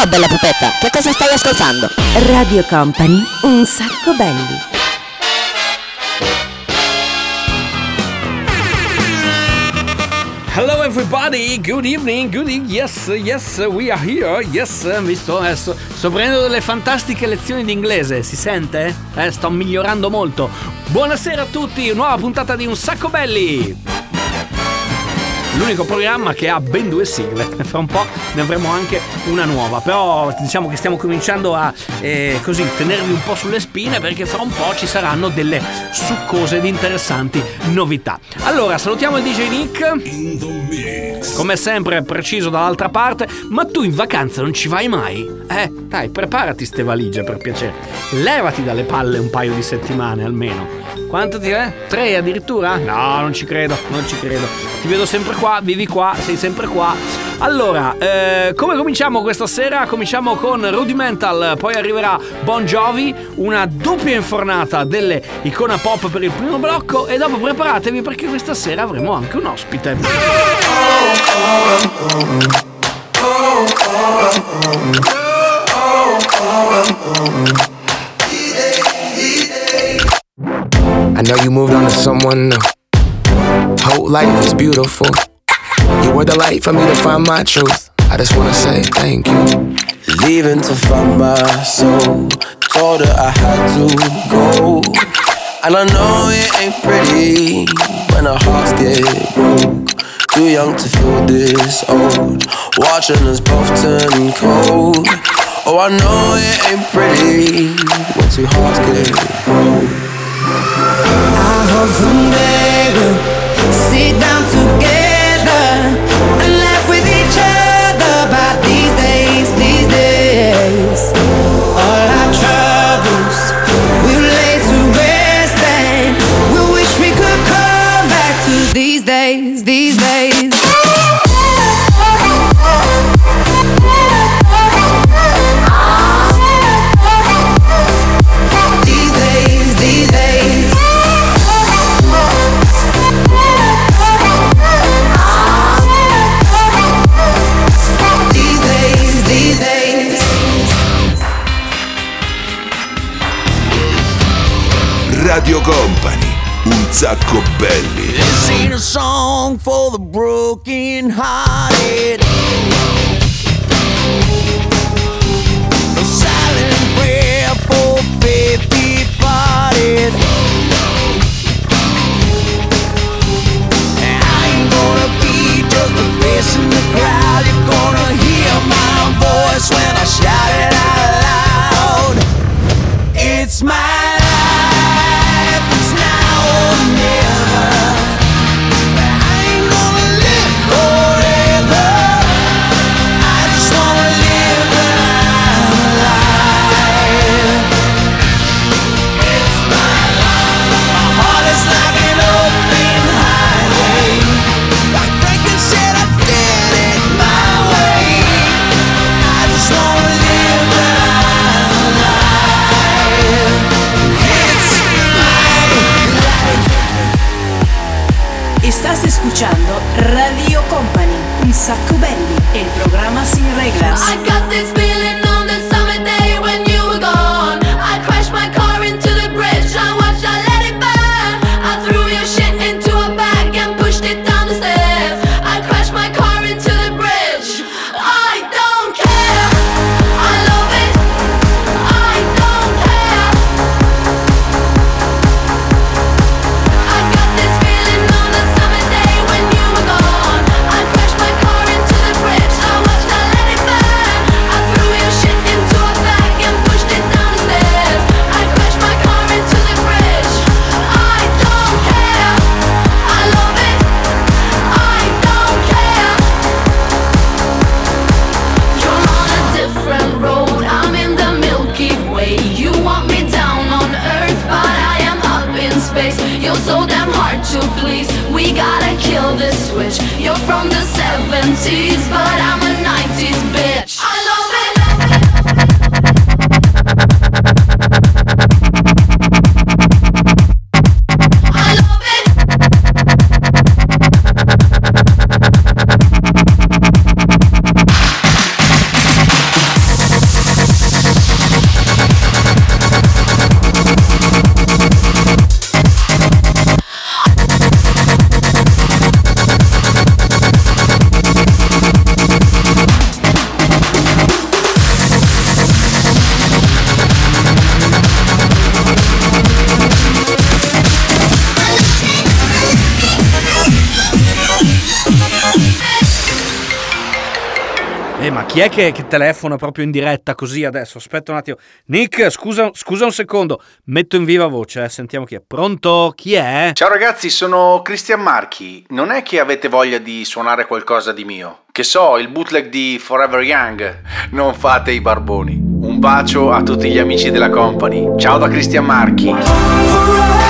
Ciao bella pupetta, che cosa stai ascoltando? Radio Company, un sacco belli. Hello everybody, good evening, good evening, yes, yes, we are here, yes, mi sto, eh, sto, sto prendendo delle fantastiche lezioni di inglese, si sente? Eh, sto migliorando molto. Buonasera a tutti, nuova puntata di Un Sacco Belli! L'unico programma che ha ben due sigle. Fra un po' ne avremo anche una nuova. Però diciamo che stiamo cominciando a eh, così tenervi un po' sulle spine perché fra un po' ci saranno delle succose ed interessanti novità. Allora, salutiamo il DJ Nick. Come sempre, preciso dall'altra parte, ma tu in vacanza non ci vai mai? Eh, dai, preparati ste valigie per piacere. Levati dalle palle un paio di settimane almeno. Quanto ti è? Tre addirittura? No, non ci credo, non ci credo. Ti vedo sempre qua, vivi qua, sei sempre qua. Allora, eh, come cominciamo questa sera? Cominciamo con Rudimental, poi arriverà Bon Jovi, una doppia infornata delle icona pop per il primo blocco e dopo preparatevi perché questa sera avremo anche un ospite. I know you moved on to someone new. Whole life is beautiful. You were the light for me to find my truth. I just wanna say thank you. Leaving to find my soul. Told her I had to go. And I know it ain't pretty when our hearts get broke. Too young to feel this old. Watching us both turn cold. Oh, I know it ain't pretty escuchando Radio Company, un sacco belli, el programa sin reglas. Space. You're so damn hard to please. We gotta kill this switch. You're from the 70s, but I'm a 90s bitch. Chi è che, che telefona proprio in diretta così adesso? Aspetta un attimo. Nick, scusa, scusa un secondo. Metto in viva voce, eh, sentiamo chi è. Pronto? Chi è? Ciao ragazzi, sono Cristian Marchi. Non è che avete voglia di suonare qualcosa di mio? Che so, il bootleg di Forever Young. Non fate i barboni. Un bacio a tutti gli amici della company. Ciao da Cristian Marchi. Stai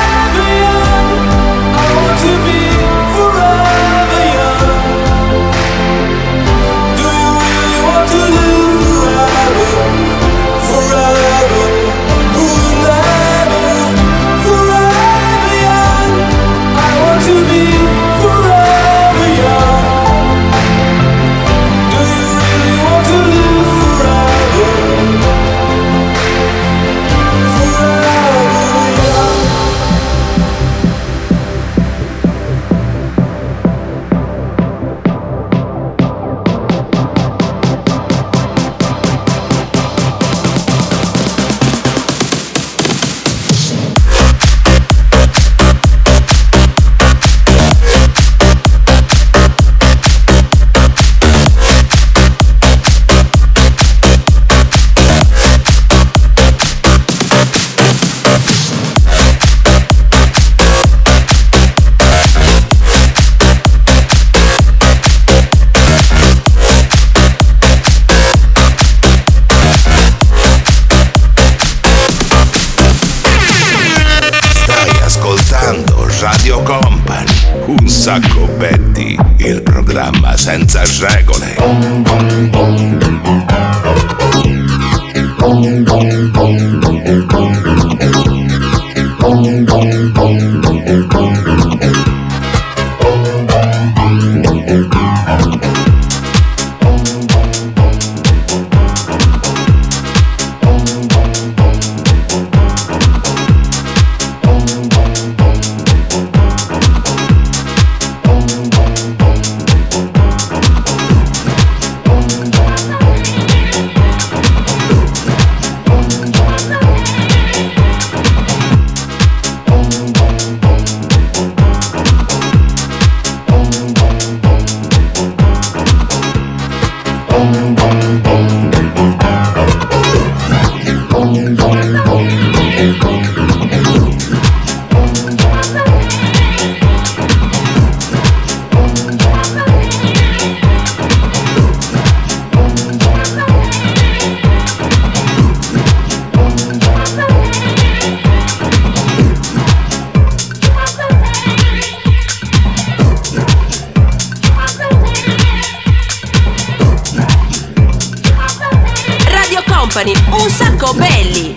Company, un sacco belli.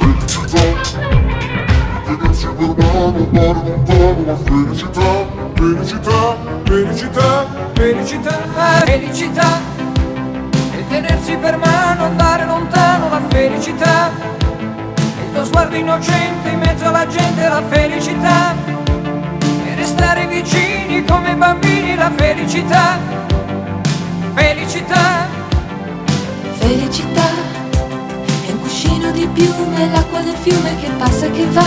Felicità, felicità, felicità, felicità. E tenersi per mano, andare lontano, la felicità. Il tuo sguardo innocente in mezzo alla gente, la felicità. E restare vicini come bambini, la felicità. Felicità. Felicità di piume, l'acqua del fiume che passa e che va.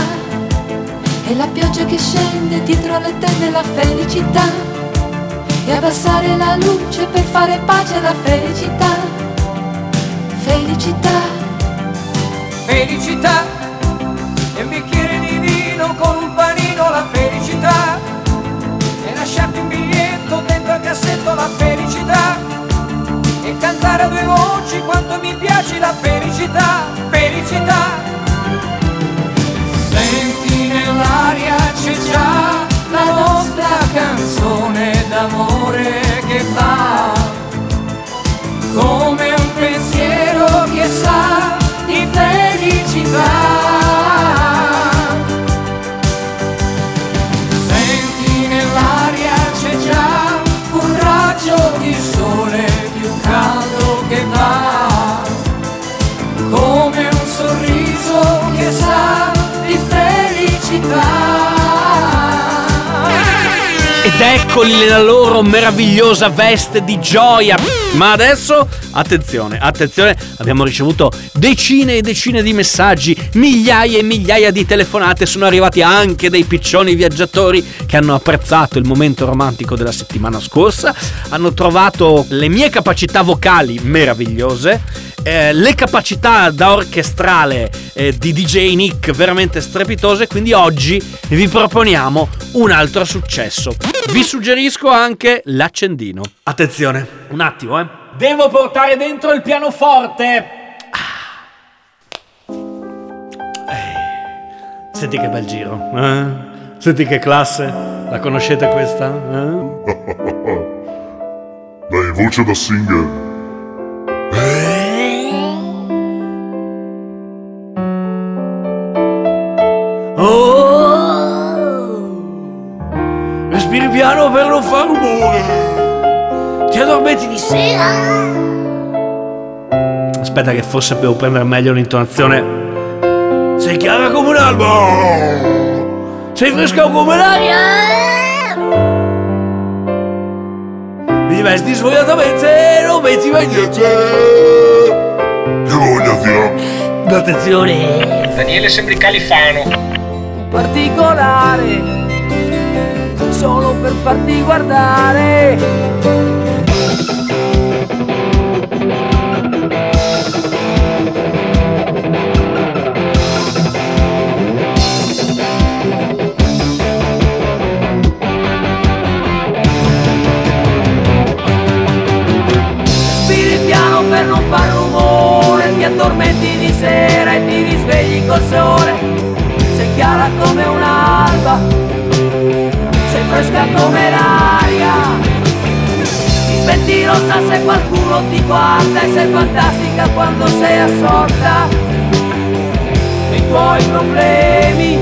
E la pioggia che scende dietro le tende, la felicità. E abbassare la luce per fare pace alla felicità. Felicità, Felicità. E un bicchiere di vino con un panino, la felicità. E lasciarti un biglietto dentro al cassetto, la felicità. E cantare a due voci quanto mi piace la felicità, felicità. Eccoli nella loro meravigliosa veste di gioia. Ma adesso, attenzione, attenzione, abbiamo ricevuto decine e decine di messaggi, migliaia e migliaia di telefonate, sono arrivati anche dei piccioni viaggiatori che hanno apprezzato il momento romantico della settimana scorsa, hanno trovato le mie capacità vocali meravigliose, eh, le capacità da orchestrale eh, di DJ Nick veramente strepitose, quindi oggi vi proponiamo un altro successo. Vi suggerisco anche l'accendino. Attenzione, un attimo, eh. Devo portare dentro il pianoforte. Ah. Eh, Senti che bel giro, eh? Senti che classe. La conoscete questa? Eh? Dai voce da singer. Oh! Respiri piano per non far rumore. Ti addormenti di sera. Aspetta che forse devo prendere meglio l'intonazione. Sei chiara come un albo. Sei fresca come l'aria. Mi vesti svogliatamente e non metti mai niente. Che voglia zia. Attenzione. Daniele sembri califano. Particolare solo per farti guardare. Per non far rumore Ti addormenti di sera e ti risvegli col sole chiara come un'alba Sei fresca come l'aria Ti senti rossa se qualcuno ti guarda E sei fantastica quando sei assorta Nei tuoi problemi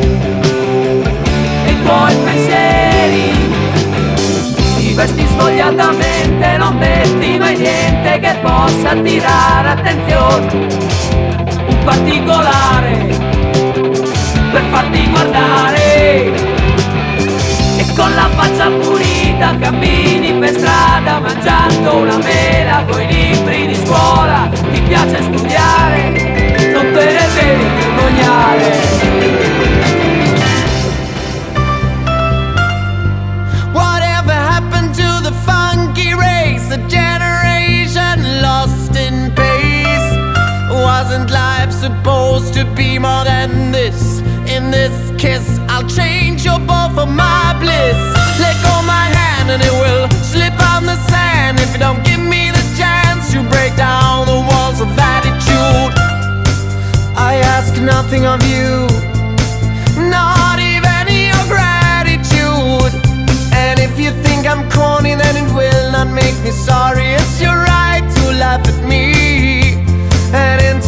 Nei tuoi pensieri ti vesti svogliatamente, non metti mai niente che possa attirare attenzione. Un particolare per farti guardare. E con la faccia pulita cammini per strada mangiando una mela coi libri di scuola. Ti piace studiare, non te ne devi vergognare. Supposed to be more than this? In this kiss, I'll change your bow for my bliss. Let go my hand and it will slip on the sand. If you don't give me the chance to break down the walls of attitude, I ask nothing of you. Not even your gratitude. And if you think I'm corny, then it will not make me sorry. It's your right to laugh at me. And in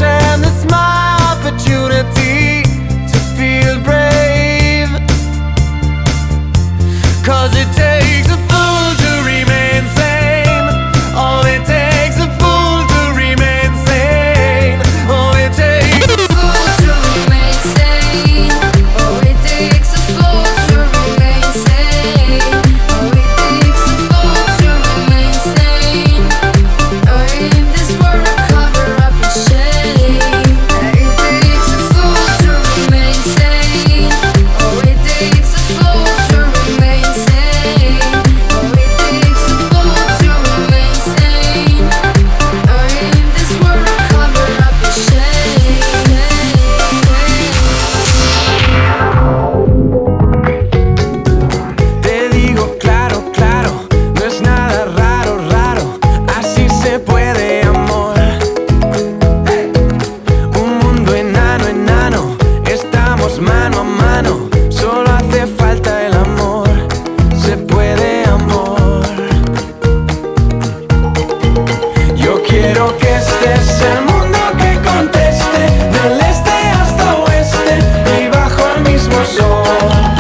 Lord.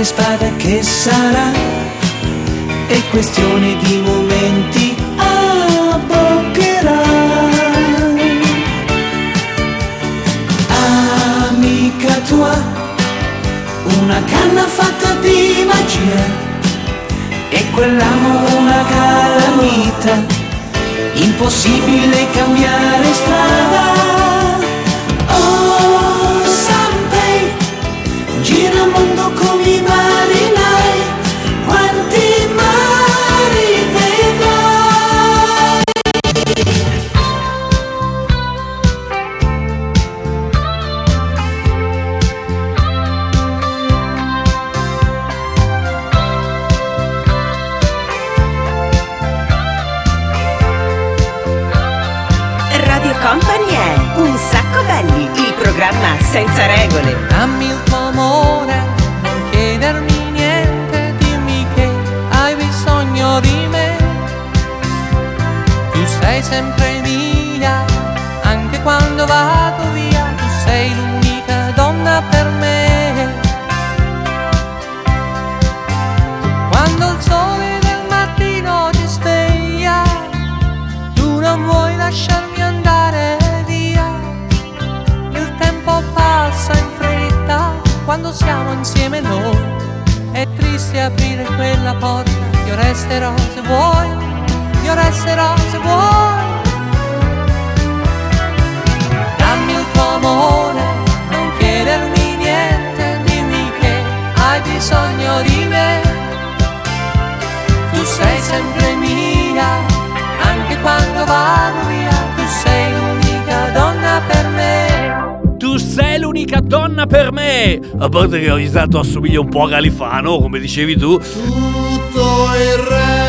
Cane, spada, che sarà? È questione di momenti, abboccherà. Amica tua, una canna fatta di magia. E quell'amo una calamita, impossibile cambiare strada. Oh, come i marinai, quanti mari vedrai. Radio Company è Un sacco belli, il programma senza regole. Dammi il tuo amore, sei sempre mia, anche quando vado via, tu sei l'unica donna per me. Quando il sole del mattino ci sveglia, tu non vuoi lasciarmi andare via. Il tempo passa in fretta quando siamo insieme noi. È triste aprire quella porta, io resterò se vuoi, io resterò se vuoi. Dammi il tuo amore, non chiedermi niente, dimmi che hai bisogno di me. Tu sei sempre mia, anche quando vado via, tu sei l'unica donna per me. Tu sei l'unica donna per me! A parte che ogni tanto assomiglia un po' a Galifano, come dicevi tu. Tutto il resto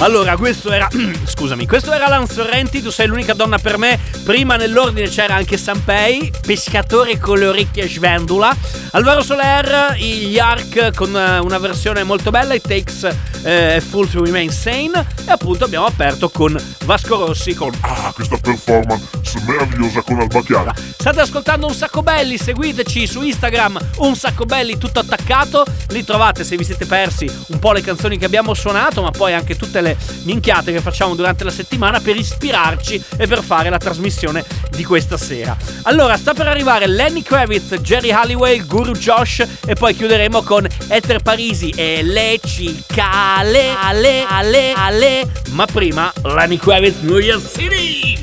Allora, questo era. Scusami, questo era Alan Sorrenti, tu sei l'unica donna per me. Prima nell'ordine c'era anche Sanpei, pescatore con le orecchie svendula. Alvaro Soler, gli Ark con eh, una versione molto bella, It Takes eh, Fool to Remain Sane. E appunto abbiamo aperto con Vasco Rossi con. Ah, questa performance meravigliosa con Alba Chiara. State ascoltando Un Sacco Belli, seguiteci su Instagram Un Sacco Belli tutto attaccato, lì trovate se vi siete persi un po' le canzoni che abbiamo suonato, ma poi anche tutte le minchiate che facciamo durante la settimana per ispirarci e per fare la trasmissione di questa sera. Allora, sta per arrivare Lenny Kravitz, Jerry Halliwell, Guru Josh e poi chiuderemo con Ether Parisi e Leci Cale, Ale, Ale, Ale. Ma prima Lenny Kravitz, New York City!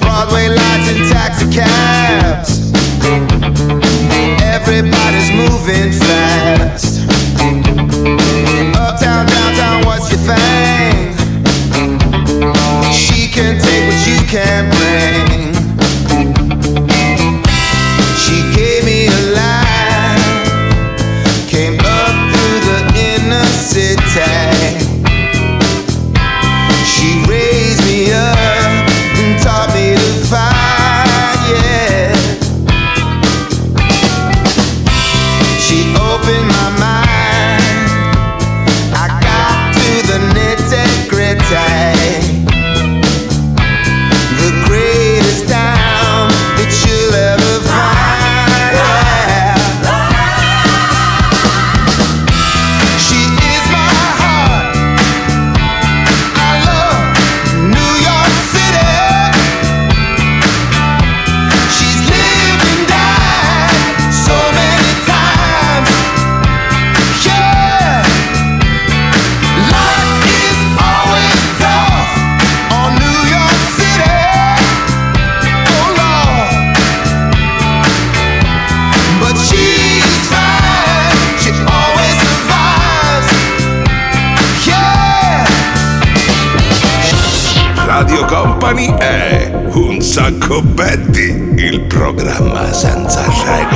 Broadway lights and taxi cabs. Everybody's moving fast. Un Sacco Betty, il programma senza regole.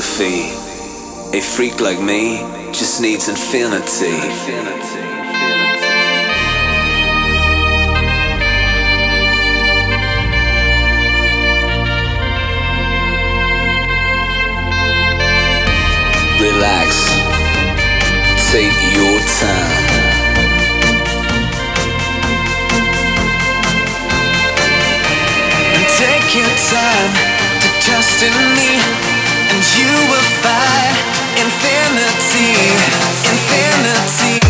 philosophy. A freak like me just needs infinity. Relax. Take your time. Take your time to trust in me and you will find infinity, infinity.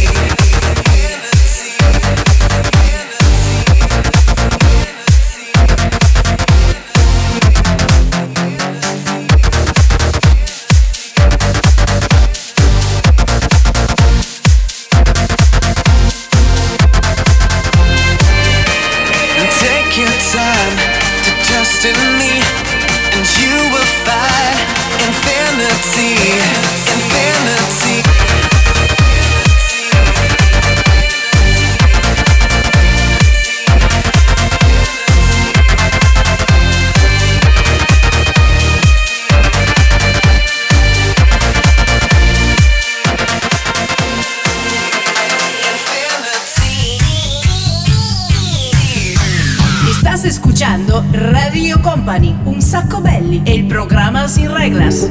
el programa sin reglas.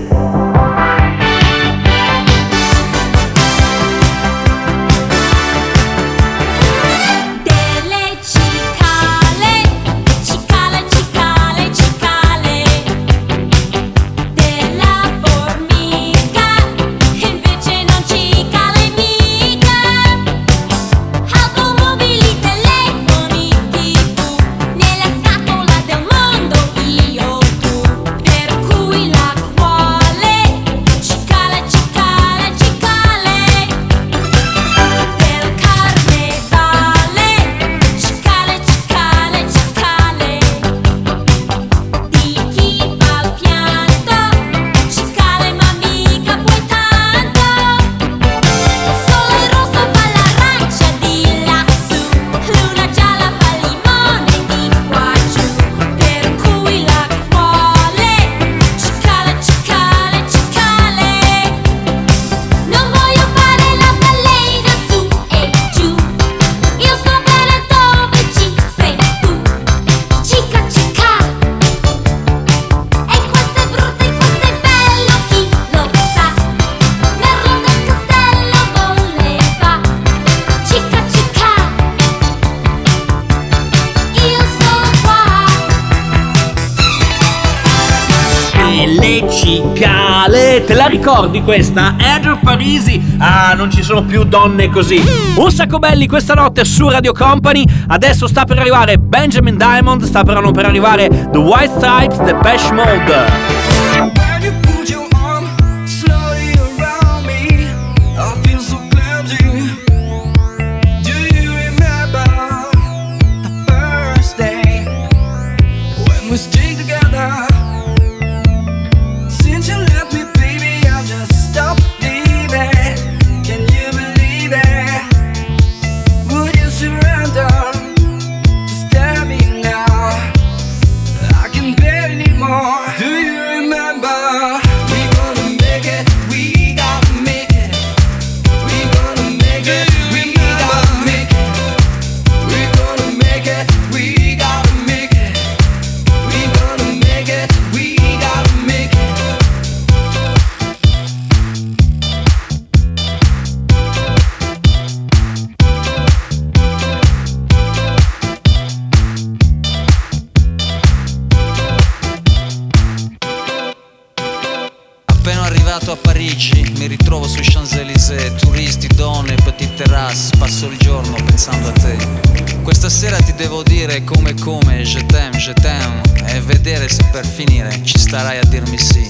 ricordi questa? Andrew Parisi! Ah, non ci sono più donne così! Un sacco belli questa notte su Radio Company. Adesso sta per arrivare Benjamin Diamond, sta per non per arrivare The White Stripes, The Bash Mode. starai a dirmi sì.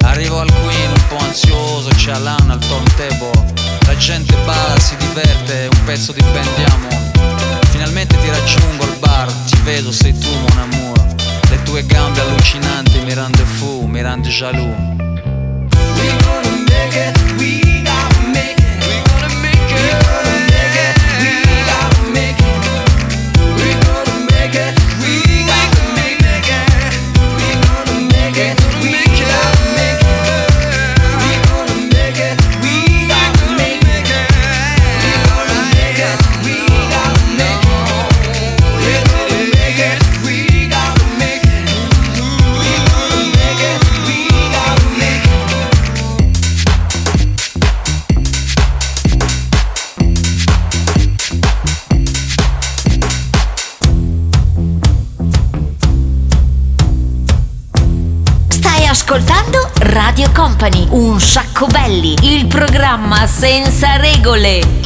Arrivo al Queen un po' ansioso, c'è Alan al turntable. La gente balla, si diverte, un pezzo di Bendiamo. Finalmente ti raggiungo al bar, ti vedo, sei tu mon amour. Le tue gambe allucinanti mi rende fu, mi rende jaloux. We gonna make it, we senza regole.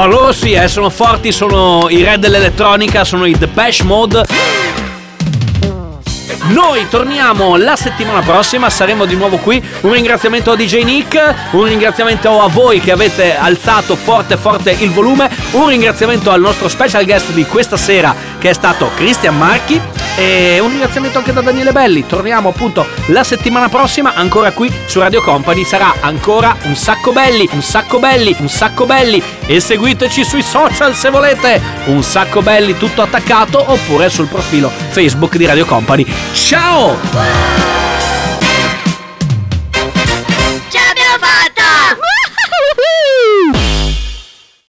Oh, loro sì, eh, sono forti, sono i re dell'elettronica, sono i Depeche Mode. Noi torniamo la settimana prossima, saremo di nuovo qui. Un ringraziamento a DJ Nick, un ringraziamento a voi che avete alzato forte forte il volume, un ringraziamento al nostro special guest di questa sera che è stato Cristian Marchi e un ringraziamento anche da Daniele Belli. Torniamo appunto la settimana prossima ancora qui su Radio Company, sarà ancora un sacco belli, un sacco belli, un sacco belli e seguiteci sui social se volete. Un sacco belli tutto attaccato oppure sul profilo Facebook di Radio Company. Ciao!